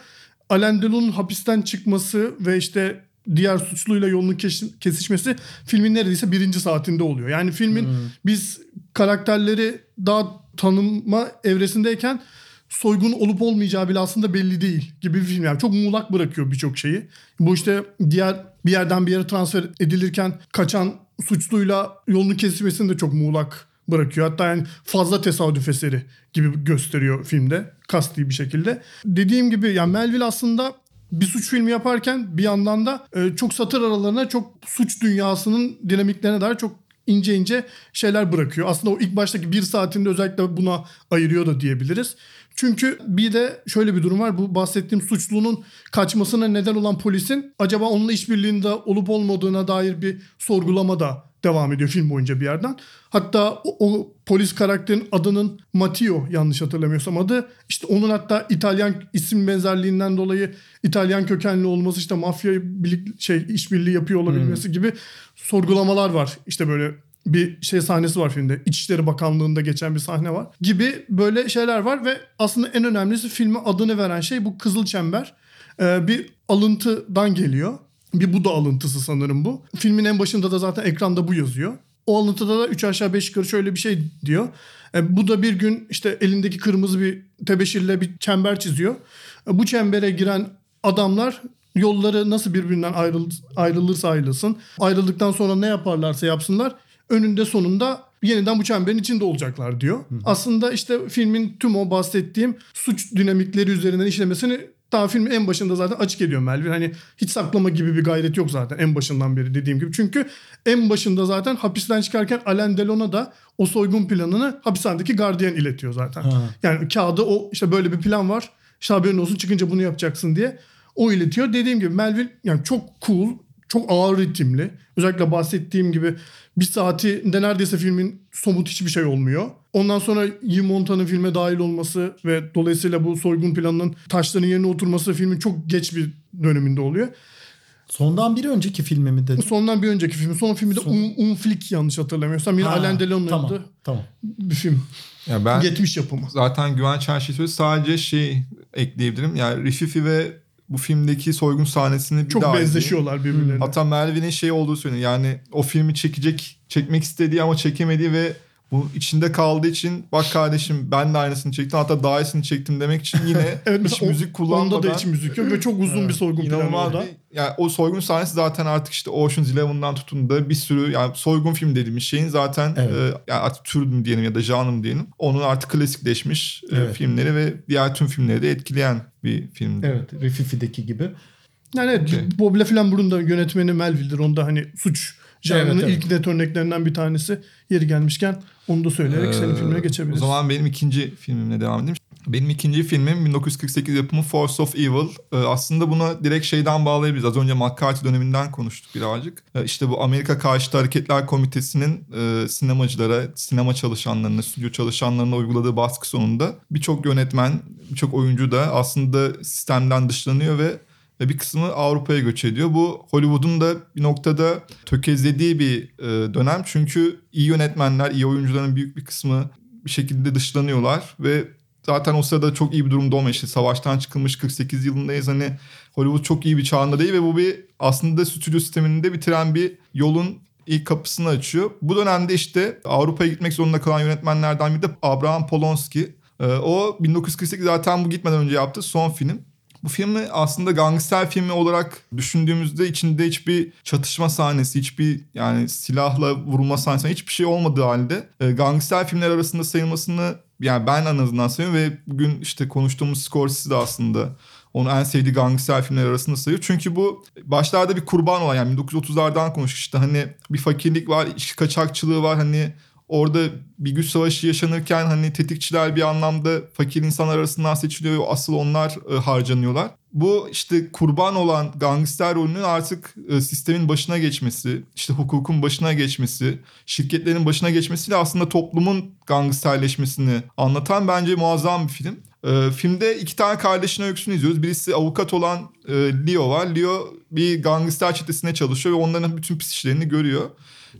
Alain Delon'un hapisten çıkması ve işte diğer suçluyla yolunun keş- kesişmesi filmin neredeyse birinci saatinde oluyor. Yani filmin biz karakterleri daha tanıma evresindeyken soygun olup olmayacağı bile aslında belli değil gibi bir film. Yani çok muğlak bırakıyor birçok şeyi. Bu işte diğer bir yerden bir yere transfer edilirken kaçan suçluyla yolunun kesişmesini de çok muğlak bırakıyor. Hatta yani fazla tesadüf eseri gibi gösteriyor filmde. Kasti bir şekilde. Dediğim gibi yani Melville aslında bir suç filmi yaparken bir yandan da e, çok satır aralarına çok suç dünyasının dinamiklerine dair çok ince ince şeyler bırakıyor. Aslında o ilk baştaki bir saatinde özellikle buna ayırıyor da diyebiliriz. Çünkü bir de şöyle bir durum var. Bu bahsettiğim suçlunun kaçmasına neden olan polisin acaba onunla işbirliğinde olup olmadığına dair bir sorgulama da devam ediyor film boyunca bir yerden. Hatta o, o polis karakterin adının Matteo yanlış hatırlamıyorsam adı. İşte onun hatta İtalyan isim benzerliğinden dolayı İtalyan kökenli olması işte mafya birlik, şey işbirliği yapıyor olabilmesi gibi sorgulamalar var. İşte böyle bir şey sahnesi var filmde. İçişleri Bakanlığı'nda geçen bir sahne var. Gibi böyle şeyler var ve aslında en önemlisi filme adını veren şey bu Kızıl Çember. Ee, bir alıntıdan geliyor. Bir Buda alıntısı sanırım bu. Filmin en başında da zaten ekranda bu yazıyor. O alıntıda da 3 aşağı 5 yukarı şöyle bir şey diyor. E, bu da bir gün işte elindeki kırmızı bir tebeşirle bir çember çiziyor. E, bu çembere giren adamlar yolları nasıl birbirinden ayrıl, ayrılırsa ayrılsın. Ayrıldıktan sonra ne yaparlarsa yapsınlar. Önünde sonunda yeniden bu çemberin içinde olacaklar diyor. Aslında işte filmin tüm o bahsettiğim suç dinamikleri üzerinden işlemesini daha filmin en başında zaten açık ediyor Melvin. Hani hiç saklama gibi bir gayret yok zaten en başından beri dediğim gibi. Çünkü en başında zaten hapisten çıkarken Alain Delon'a da o soygun planını hapishanedeki gardiyan iletiyor zaten. Ha. Yani kağıda o işte böyle bir plan var. İşte haberin olsun çıkınca bunu yapacaksın diye. O iletiyor. Dediğim gibi Melville yani çok cool, çok ağır ritimli. Özellikle bahsettiğim gibi bir saatinde neredeyse filmin somut hiçbir şey olmuyor. Ondan sonra Yves Montan'ın filme dahil olması ve dolayısıyla bu soygun planının taşların yerine oturması filmin çok geç bir döneminde oluyor. Sondan bir önceki filmi mi dedin? Sondan bir önceki film. Son filmi de Son- Un, Un Flick yanlış hatırlamıyorsam. Yine Ha, Alain Delon'un tamam, tamam. bir film. Ya ben 70 yapımı. zaten Güven Çarşı söyledi. Sadece şey ekleyebilirim. Yani Rififi ve bu filmdeki soygun sahnesini bir Çok daha benzeşiyorlar birbirlerine. Hatta Melvin'in şey olduğu söyleniyor. Yani o filmi çekecek, çekmek istediği ama çekemediği ve bu içinde kaldığı için bak kardeşim ben de aynısını çektim hatta daha iyisini çektim demek için yine Evet hiç o- müzik kullanmadan Onda da hiç müzik yok ve çok uzun bir soygun planı İnanılmaz orada. bir, yani o soygun sahnesi zaten artık işte Ocean's Eleven'dan tutun da bir sürü yani soygun film dediğimiz şeyin zaten Evet. e, yani artık tür mü diyelim ya da janr mı diyelim. Onun artık klasikleşmiş e, Evet. filmleri ve diğer tüm filmleri de etkileyen bir film. Evet Rififi'deki gibi. Yani evet Okey. Bob Laflameur'un da yönetmeni Melville'dir. Onda hani suç janrının Evet, evet. ilk net örneklerinden bir tanesi. Yeri gelmişken onu da söyleyerek senin Ee, filmine geçebiliriz. O zaman benim ikinci filmimle devam edeyim. Benim ikinci filmim 1948 yapımı Force of Evil. Ee, aslında buna direkt şeyden bağlayabiliriz. Az önce McCarthy döneminden konuştuk birazcık. Ee, işte bu Amerika Karşıtı Hareketler Komitesi'nin e, sinemacılara, sinema çalışanlarına, stüdyo çalışanlarına uyguladığı baskı sonunda birçok yönetmen, birçok oyuncu da aslında sistemden dışlanıyor ve ve bir kısmı Avrupa'ya göç ediyor. Bu Hollywood'un da bir noktada tökezlediği bir e, dönem. Çünkü iyi yönetmenler, iyi oyuncuların büyük bir kısmı bir şekilde dışlanıyorlar ve zaten o sırada çok iyi bir durumda olmuyor. İşte savaştan çıkılmış 48 yılındayız. Hani Hollywood çok iyi bir çağında değil ve bu bir aslında stüdyo sistemini de bitiren bir yolun ilk kapısını açıyor. Bu dönemde işte Avrupa'ya gitmek zorunda kalan yönetmenlerden biri de Abraham Polonski. Ee, o 1948 zaten bu gitmeden önce yaptığı son film. Bu filmi aslında gangster filmi olarak düşündüğümüzde içinde hiçbir çatışma sahnesi, hiçbir yani silahla vurulma sahnesi, hiçbir şey olmadığı halde e, gangster filmler arasında sayılmasını yani ben en azından sayıyorum ve bugün işte konuştuğumuz Scorsese de aslında onu en sevdiği gangster filmler arasında sayıyor. Çünkü bu başlarda bir kurban olan yani 1930'lardan konuştuk işte hani bir fakirlik var, içki kaçakçılığı var hani orada bir güç savaşı yaşanırken hani tetikçiler bir anlamda fakir insanlar arasından seçiliyor asıl onlar e, harcanıyorlar. Bu işte kurban olan gangster rolünün artık e, sistemin başına geçmesi, işte hukukun başına geçmesi, şirketlerin başına geçmesiyle aslında toplumun gangsterleşmesini anlatan bence muazzam bir film. E, filmde iki tane kardeşin öyküsünü izliyoruz. Birisi avukat olan e, Leo var. Leo bir gangster çetesine çalışıyor ve onların bütün pis işlerini görüyor.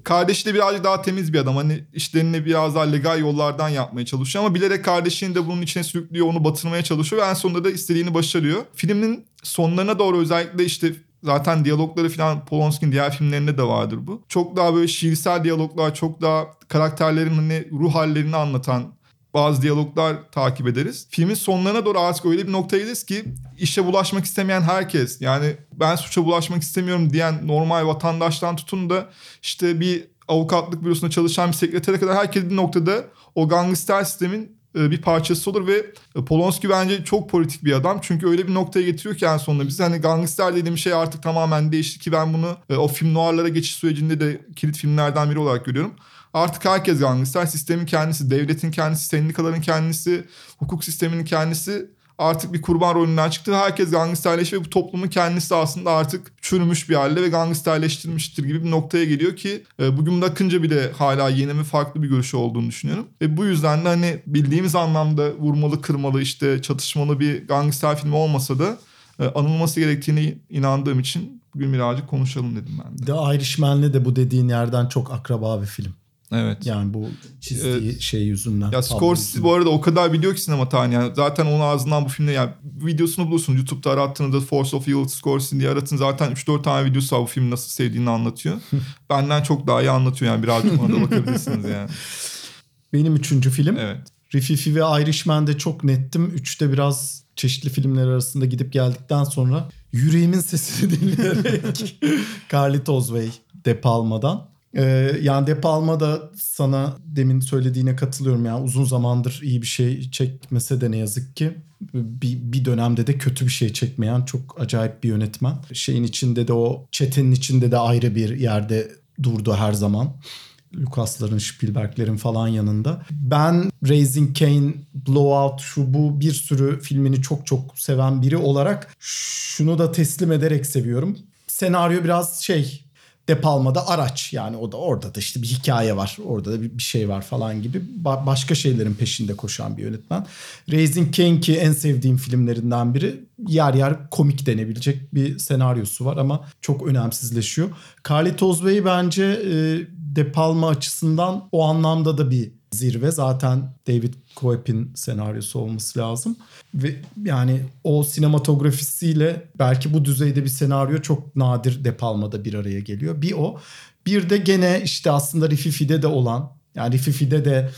Kardeşi de birazcık daha temiz bir adam. Hani işlerini biraz daha legal yollardan yapmaya çalışıyor ama bilerek kardeşini de bunun içine sürüklüyor, onu batırmaya çalışıyor ve en sonunda da istediğini başarıyor. Filmin sonlarına doğru özellikle işte zaten diyalogları falan Polonski'nin diğer filmlerinde de vardır bu. Çok daha böyle şiirsel diyaloglar, çok daha karakterlerin hani ruh hallerini anlatan bazı diyaloglar takip ederiz. Filmin sonlarına doğru artık öyle bir noktaya geliriz ki işe bulaşmak istemeyen herkes yani ben suça bulaşmak istemiyorum diyen normal vatandaştan tutun da işte bir avukatlık bürosunda çalışan bir sekretere kadar herkes bir noktada o gangster sistemin e, bir parçası olur ve e, Polonski bence çok politik bir adam. Çünkü öyle bir noktaya getiriyor ki en sonunda bizi hani gangster dediğim şey artık tamamen değişti ki ben bunu e, o film noirlara geçiş sürecinde de kilit filmlerden biri olarak görüyorum. Artık herkes gangster. Sistemin kendisi, devletin kendisi, sendikaların kendisi, hukuk sisteminin kendisi artık bir kurban rolünden çıktı. Herkes gangsterleşiyor ve bu toplumun kendisi aslında artık çürümüş bir halde ve gangsterleştirilmiştir gibi bir noktaya geliyor ki e, bugün bakınca bile hala yeni ve farklı bir görüşü olduğunu düşünüyorum. Ve bu yüzden de hani bildiğimiz anlamda vurmalı, kırmalı, işte çatışmalı bir gangster filmi olmasa da e, anılması gerektiğini inandığım için bugün birazcık konuşalım dedim ben de. The Irishman'le de bu dediğin yerden çok akraba bir film. Evet. Yani bu çizdiği şey yüzünden. Ya Scorsese bu arada o kadar biliyor ki sinema tarihini. Yani zaten onun ağzından bu filmde yani videosunu bulursunuz. YouTube'da arattığınızda Force of Evil Scorsese diye aratın. Zaten 3-4 tane videosu var bu filmi nasıl sevdiğini anlatıyor. Benden çok daha iyi anlatıyor yani birazcık ona da bakabilirsiniz yani. Benim üçüncü film. Evet. Rififi ve Irishman'de çok nettim. Üçte biraz çeşitli filmler arasında gidip geldikten sonra yüreğimin sesini dinleyerek Carlitos Way De Palma'dan. Ee, yani De Palma da sana demin söylediğine katılıyorum. Yani uzun zamandır iyi bir şey çekmese de ne yazık ki bir, bir dönemde de kötü bir şey çekmeyen çok acayip bir yönetmen. Şeyin içinde de o çetenin içinde de ayrı bir yerde durdu her zaman. Lucas'ların, Spielberg'lerin falan yanında. Ben Raising Cain, Blowout şu bu bir sürü filmini çok çok seven biri olarak şunu da teslim ederek seviyorum. Senaryo biraz şey De Palma'da araç yani o da orada da işte bir hikaye var orada da bir, şey var falan gibi Ba- başka şeylerin peşinde koşan bir yönetmen. Raising Cain ki en sevdiğim filmlerinden biri yer yer komik denebilecek bir senaryosu var ama çok önemsizleşiyor. Carlitos Way bence e, De Palma açısından o anlamda da bir zirve. Zaten David Coep'in senaryosu olması lazım. Ve yani o sinematografisiyle belki bu düzeyde bir senaryo çok nadir De Palma'da bir araya geliyor. Bir o. Bir de gene işte aslında Rififi'de de olan Yani Rififi'de de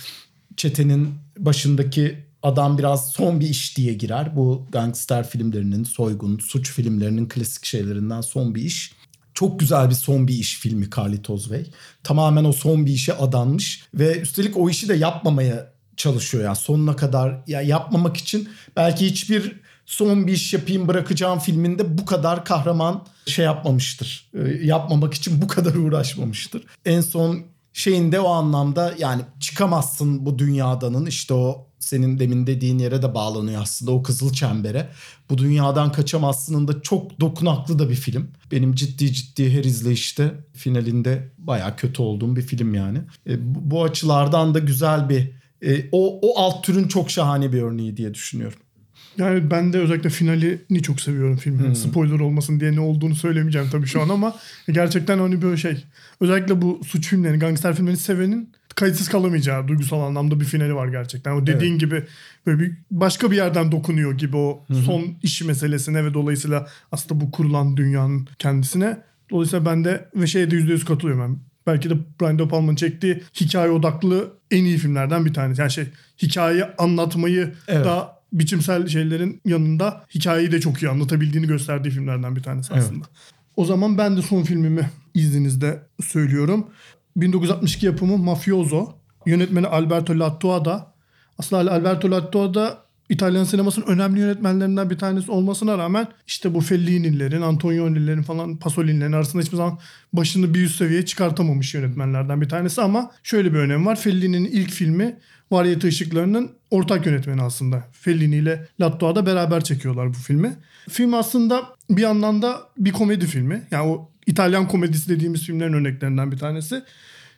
çetenin başındaki adam biraz son bir iş diye girer. Bu gangster filmlerinin, soygun, suç filmlerinin klasik şeylerinden son bir iş. Çok güzel bir son bir iş filmi Carlitos Ozvey. Tamamen o son bir işe adanmış ve üstelik o işi de yapmamaya çalışıyor yani sonuna kadar ya yapmamak için belki hiçbir son bir iş yapayım bırakacağım filminde bu kadar kahraman şey yapmamıştır. Ee, yapmamak için bu kadar uğraşmamıştır. En son şeyinde o anlamda yani çıkamazsın bu dünyadanın işte o senin demin dediğin yere de bağlanıyor aslında o kızıl çembere. Bu dünyadan kaçamazsın'ın da çok dokunaklı da bir film. Benim ciddi ciddi her izleyişte finalinde baya kötü olduğum bir film yani. E, bu, açılardan da güzel bir e, o, o alt türün çok şahane bir örneği diye düşünüyorum. Yani ben de özellikle finalini çok seviyorum filmin. Hmm. Spoiler olmasın diye ne olduğunu söylemeyeceğim tabii şu an ama gerçekten hani böyle şey. Özellikle bu suç filmlerini, gangster filmlerini sevenin kayıtsız kalamayacağı duygusal anlamda bir finali var gerçekten. O dediğin gibi böyle bir başka bir yerden dokunuyor gibi o son işi meselesine ve dolayısıyla aslında bu kurulan dünyanın kendisine. Dolayısıyla ben de ve şeye de %100 katılıyorum. Ben belki de Brian De Palma'nın çektiği hikaye odaklı en iyi filmlerden bir tanesi. Yani şey hikayeyi anlatmayı Evet. da biçimsel şeylerin yanında hikayeyi de çok iyi anlatabildiğini gösterdiği filmlerden bir tanesi Evet. aslında. O zaman ben de son filmimi izninizle söylüyorum. 1962 yapımı Mafioso. Yönetmeni Alberto Lattuada. Aslında Alberto Lattuada İtalyan sinemasının önemli yönetmenlerinden bir tanesi olmasına rağmen işte bu Fellini'lerin, Antonioni'lerin falan Pasolini'lerin arasında hiçbir zaman başını bir üst seviyeye çıkartamamış yönetmenlerden bir tanesi ama şöyle bir önemi var. Fellini'nin ilk filmi Varyete Işıkları'nın ortak yönetmeni aslında. Fellini ile Lattuada beraber çekiyorlar bu filmi. Film aslında bir yandan da bir komedi filmi. Yani o İtalyan komedisi dediğimiz filmlerin örneklerinden bir tanesi.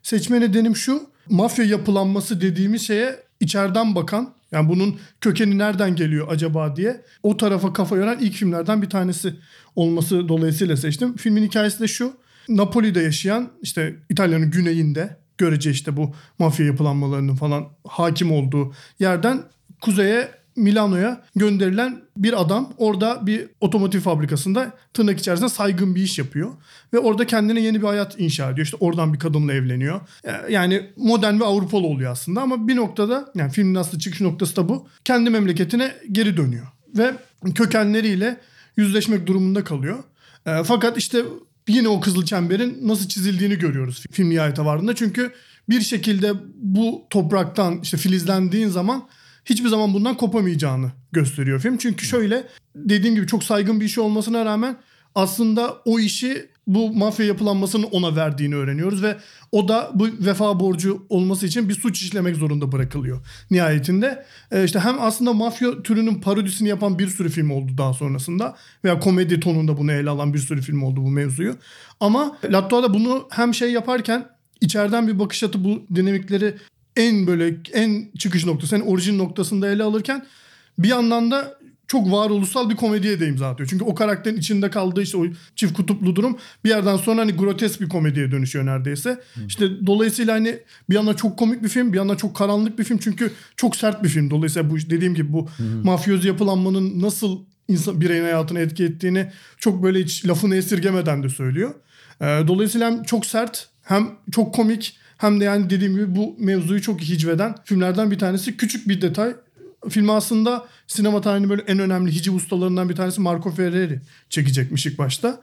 Seçme nedenim şu. Mafya yapılanması dediğimiz şeye içeriden bakan yani bunun kökeni nereden geliyor acaba diye o tarafa kafa yoran ilk filmlerden bir tanesi olması dolayısıyla seçtim. Filmin hikayesi de şu. Napoli'de yaşayan işte İtalya'nın güneyinde görece işte bu mafya yapılanmalarının falan hakim olduğu yerden kuzeye Milano'ya gönderilen bir adam orada bir otomotiv fabrikasında tırnak içerisinde saygın bir iş yapıyor. Ve orada kendine yeni bir hayat inşa ediyor. İşte oradan bir kadınla evleniyor. Ee, Yani modern ve Avrupalı oluyor aslında ama bir noktada yani filmin aslında çıkış noktası da bu. Kendi memleketine geri dönüyor. Ve kökenleriyle yüzleşmek durumunda kalıyor. Ee, Fakat işte yine o kızıl çemberin nasıl çizildiğini görüyoruz film nihayete vardığında. Çünkü bir şekilde bu topraktan işte filizlendiğin zaman hiçbir zaman bundan kopamayacağını gösteriyor film. Çünkü şöyle dediğim gibi çok saygın bir işi olmasına rağmen aslında o işi bu mafya yapılanmasının ona verdiğini öğreniyoruz ve o da bu vefa borcu olması için bir suç işlemek zorunda bırakılıyor nihayetinde. Ee, işte hem aslında mafya türünün parodisini yapan bir sürü film oldu daha sonrasında veya komedi tonunda bunu ele alan bir sürü film oldu bu mevzuyu. Ama Lattuada bunu hem şey yaparken içeriden bir bakış atı bu dinamikleri en böyle en çıkış noktası, en orijin noktasında ele alırken bir yandan da çok varoluşsal bir komediye de imza atıyor. Çünkü o karakterin içinde kaldığı işte o çift kutuplu durum bir yerden sonra hani grotesk bir komediye dönüşüyor neredeyse. İşte dolayısıyla hani bir yandan çok komik bir film, bir yandan çok karanlık bir film. Çünkü çok sert bir film. Dolayısıyla bu dediğim gibi bu mafyoz yapılanmanın nasıl insan bireyin hayatını etki ettiğini çok böyle hiç lafını esirgemeden de söylüyor. Ee, dolayısıyla hem çok sert hem çok komik hem de yani dediğim gibi bu mevzuyu çok iyi hicveden filmlerden bir tanesi. Küçük bir detay. Filmi aslında sinema tarihinin böyle en önemli hiciv ustalarından bir tanesi Marco Ferreri çekecekmiş ilk başta.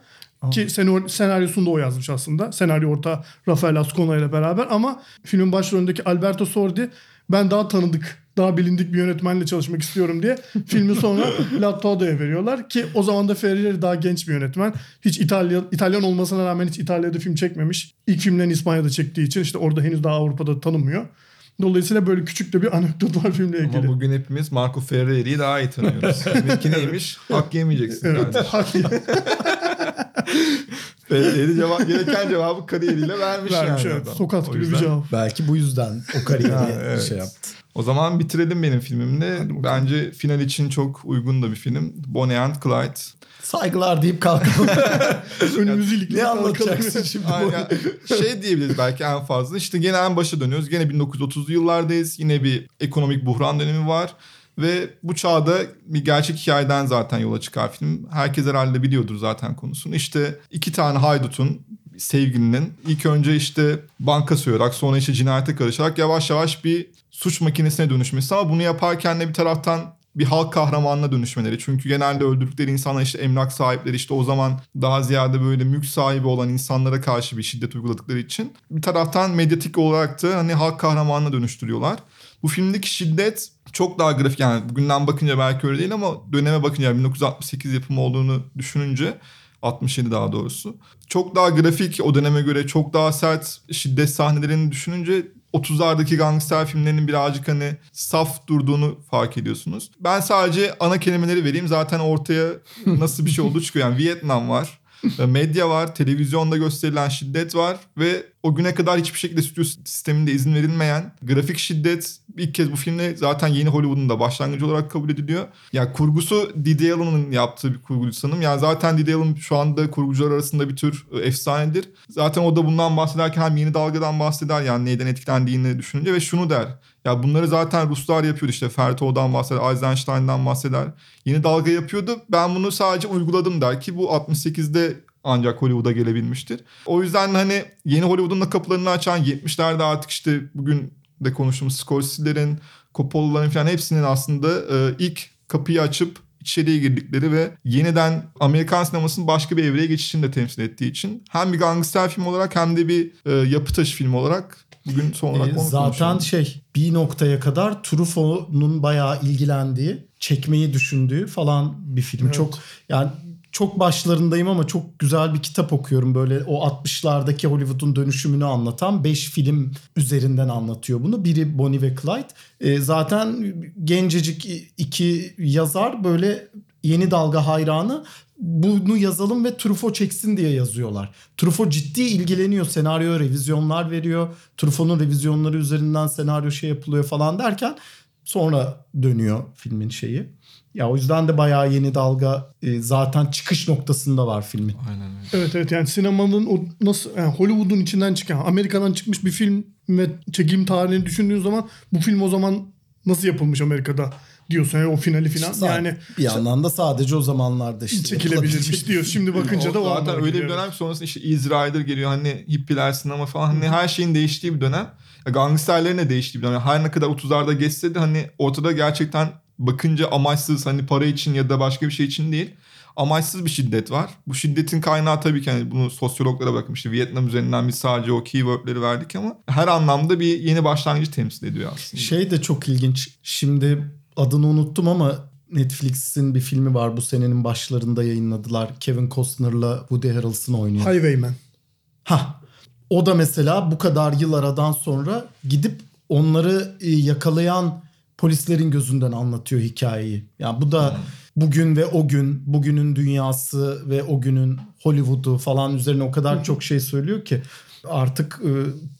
Ki senor- senaryosunu da o yazmış aslında. Senaryo orta Rafael Ascona ile beraber ama filmin başrolündeki Alberto Sordi ben daha tanıdık, daha bilindik bir yönetmenle çalışmak istiyorum diye filmi sonra Lattuada'ya veriyorlar ki o zaman da Ferreri daha genç bir yönetmen. Hiç İtalya İtalyan olmasına rağmen hiç İtalya'da film çekmemiş. İlk filmlerini İspanya'da çektiği için işte orada henüz daha Avrupa'da tanınmıyor. Dolayısıyla böyle küçük de bir anekdot var filmle ilgili. Ama bugün hepimiz Marco Ferreri'yi daha iyi tanıyoruz. Kiminki neymiş? Hak yemeyeceksin Evet. kardeşim. Ferreri cevap, gereken cevabı kariyeriyle vermiş, Vermiş yani evet. adam. Gibi bir cevap. Belki bu yüzden o kariyeri Ha, evet. şey yaptı. O zaman bitirelim benim filmimle. Bence final için çok uygun da bir film. Bonnie and Clyde. Saygılar deyip kalkalım. Önümüzü ne anlatacaksın şimdi? Aynen. şey diyebiliriz belki en fazla. İşte gene en başa dönüyoruz. Gene 1930'lu yıllardayız. Yine bir ekonomik buhran dönemi var. Ve bu çağda bir gerçek hikayeden zaten yola çıkar film. Herkes herhalde biliyordur zaten konusunu. İşte iki tane haydutun sevgilinin ilk önce işte banka soyarak sonra işte cinayete karışarak yavaş yavaş bir suç makinesine dönüşmesi ama bunu yaparken de bir taraftan bir halk kahramanına dönüşmeleri. Çünkü genelde öldürdükleri insanlar işte emlak sahipleri işte o zaman daha ziyade böyle mülk sahibi olan insanlara karşı bir şiddet uyguladıkları için bir taraftan medyatik olarak da hani halk kahramanına dönüştürüyorlar. Bu filmdeki şiddet çok daha grafik yani bugünden bakınca belki öyle değil ama döneme bakınca 1968 yapımı olduğunu düşününce 67 daha doğrusu. Çok daha grafik o döneme göre çok daha sert şiddet sahnelerini düşününce 30'lardaki gangster filmlerinin birazcık hani saf durduğunu fark ediyorsunuz. Ben sadece ana kelimeleri vereyim. Zaten ortaya nasıl bir şey olduğu çıkıyor. Yani Vietnam var. Medya var, televizyonda gösterilen şiddet var ve o güne kadar hiçbir şekilde stüdyo sisteminde izin verilmeyen grafik şiddet ilk kez bu filmde zaten yeni Hollywood'un da başlangıcı olarak kabul ediliyor. Ya yani kurgusu Didi Allen'ın yaptığı bir kurguydu sanırım. Yani zaten Didi Allen şu anda kurgucular arasında bir tür e, efsanedir. Zaten o da bundan bahsederken hem yeni dalgadan bahseder yani neyden etkilendiğini düşününce ve şunu der. Ya bunları zaten Ruslar yapıyordu işte Ferto'dan bahseder, Eisenstein'dan bahseder. Yeni dalga yapıyordu. Ben bunu sadece uyguladım der ki bu 68'de ancak Hollywood'a gelebilmiştir. O yüzden hani yeni Hollywood'un da kapılarını açan 70'lerde artık işte bugün de konuştuğumuz Scorsese'lerin, Coppola'ların falan hepsinin aslında e, ilk kapıyı açıp içeriye girdikleri ve yeniden Amerikan sinemasının başka bir evreye geçişini de temsil ettiği için hem bir gangster film olarak hem de bir e, yapı taşı film olarak bugün son olarak E, zaten şey bir noktaya kadar Truffaut'un bayağı ilgilendiği, çekmeyi düşündüğü falan bir film. Evet. Çok yani çok başlarındayım ama çok güzel bir kitap okuyorum. Böyle o 60'lardaki Hollywood'un dönüşümünü anlatan 5 film üzerinden anlatıyor bunu. Biri Bonnie ve Clyde. E, zaten gencecik iki yazar böyle yeni dalga hayranı bunu yazalım ve Truffaut çeksin diye yazıyorlar. Truffaut ciddi ilgileniyor. Senaryo revizyonlar veriyor. Truffaut'un revizyonları üzerinden senaryo şey yapılıyor falan derken sonra dönüyor filmin şeyi. Ya o yüzden de bayağı yeni dalga e, zaten çıkış noktasında var filmin. Aynen öyle. Evet evet yani sinemanın o nasıl yani Hollywood'un içinden çıkan Amerika'dan çıkmış bir film ve çekim tarihini düşündüğün zaman bu film o zaman nasıl yapılmış Amerika'da diyorsun yani o finali falan Sa- yani bir yandan da sadece o zamanlarda işte çekilebilirmiş yapılabilecek- diyor. Şimdi bakınca da o zaten öyle bir dönem sonrasında işte Rider geliyor hani hippiler sinema falan hani her şeyin değiştiği bir dönem. Ya Gangsterlerin de değiştiği bir dönem. Her ne kadar 30'larda geçse de hani ortada gerçekten bakınca amaçsız hani para için ya da başka bir şey için değil. Amaçsız bir şiddet var. Bu şiddetin kaynağı tabii ki hani bunu sosyologlara bakmıştı. Vietnam üzerinden biz sadece o keywordleri verdik ama her anlamda bir yeni başlangıcı temsil ediyor aslında. Şey de çok ilginç. Şimdi adını unuttum ama Netflix'in bir filmi var bu senenin başlarında yayınladılar. Kevin Costner'la Woody Harrelson oynuyor. Highwayman. Ha. O da mesela bu kadar yıl aradan sonra gidip onları e, yakalayan polislerin gözünden anlatıyor hikayeyi. Yani bu da bugün ve o gün, bugünün dünyası ve o günün Hollywood'u falan üzerine o kadar çok şey söylüyor ki artık e,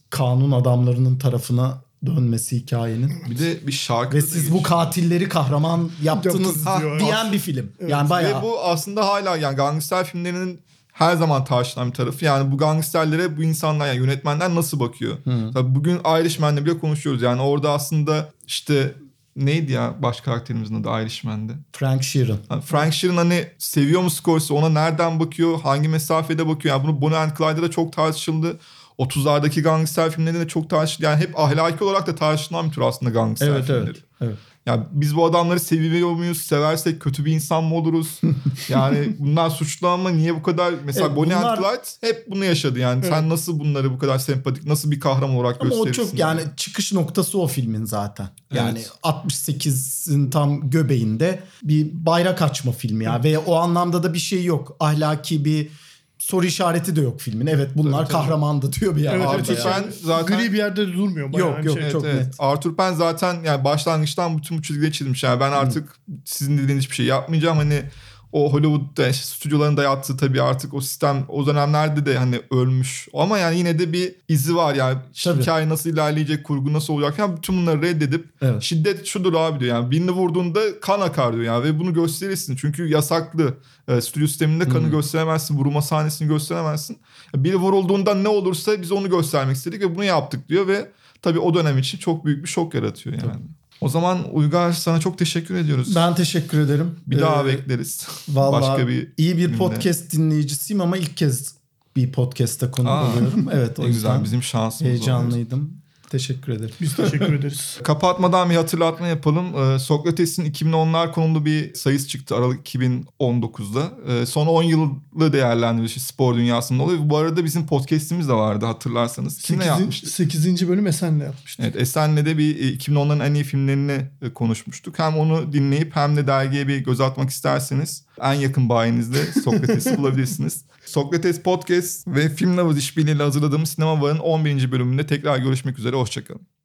kanun adamlarının tarafına dönmesi hikayenin. Bir de bir şarkı Ve siz bu katilleri kahraman yaptınız diyor. diyen bir film. Yani Ve bayağı bu aslında hala yani gangster filmlerinin her zaman tartışılan bir tarafı. Yani bu gangsterlere bu insanlar yani yönetmenler nasıl bakıyor? Tabii bugün Irishman'le bile konuşuyoruz. Yani orada aslında işte neydi ya baş karakterimizin adı Irishman'de? Frank Sheeran. Yani Frank Sheeran hani seviyor mu Scorsese? Ona nereden bakıyor? Hangi mesafede bakıyor? Yani bunu Bonnie and Clyde'da da çok tartışıldı. 30'lardaki gangster filmlerinde de çok tartışıldı. Yani hep ahlaki olarak da tartışılan bir tür aslında gangster Evet filmleri. evet. evet. Ya biz bu adamları seviyor muyuz? Seversek kötü bir insan mı oluruz? yani bunlar suçlu ama niye bu kadar mesela Evet, Bonnie bunlar- and Clyde hep bunu yaşadı yani. Sen nasıl bunları bu kadar sempatik, nasıl bir kahraman olarak Ama o gösterirsin? çok yani çıkış noktası o filmin zaten. Yani Evet. 68'in tam göbeğinde bir bayrak açma filmi ya. Ve o anlamda da bir şey yok. Ahlaki bir soru işareti de yok filmin. Evet bunlar tabii. kahramandı diyor bir Evet, yandan. evet, Penn yani zaten- gri bir yerde de durmuyor. Bayağı Yok, yok, şey- Evet, çok evet. net. Arthur Penn zaten yani başlangıçtan bütün bu çizgileri çizmiş. Yani ben artık sizin dediğiniz hiçbir şey yapmayacağım. Hani o Hollywood'da işte stüdyoların dayattığı tabii artık o sistem o dönemlerde de hani ölmüş. Ama yani yine de bir izi var yani. Tabii. Hikaye nasıl ilerleyecek, kurgu nasıl olacak. Yani bütün bunları reddedip Evet. şiddet şudur abi diyor. Yani birini vurduğunda kan akar diyor yani. Ve bunu gösterirsin. Çünkü yasaklı. E, stüdyo sisteminde kanı gösteremezsin. Vurma sahnesini gösteremezsin. Biri vurulduğunda ne olursa biz onu göstermek istedik ve bunu yaptık diyor ve tabii o dönem için çok büyük bir şok yaratıyor yani. O zaman Uygar sana çok teşekkür ediyoruz. Ben teşekkür ederim. bir daha Ee, bekleriz. Vallahi Başka bir iyi bir filmde. podcast dinleyicisiyim ama ilk kez bir podcast'ta konuk Aa, oluyorum. Evet o yüzden güzel bizim şansımız oldu. heyecanlıydım. Teşekkür ederim. Biz teşekkür ederiz. Kapatmadan bir hatırlatma yapalım. Ee, Sokrates'in 2010'lar konulu bir sayısı çıktı Aralık 2019'da. Ee, son 10 yılı değerlendirilmiş spor dünyasında oluyor. Bu arada bizim podcast'imiz de vardı hatırlarsanız. Kimle 8. yapmıştık? 8. bölüm Esen'le yapmıştık. Evet Esen'le de bir e, 2010'ların en iyi filmlerini e, konuşmuştuk. Hem onu dinleyip hem de dergiye bir göz atmak isterseniz en yakın bayinizde Sokrates'i bulabilirsiniz. Sokrates Podcast ve Film Lovers işbirliğiyle hazırladığımız Sinema Var'ın 11. bölümünde tekrar görüşmek üzere. Hoşçakalın.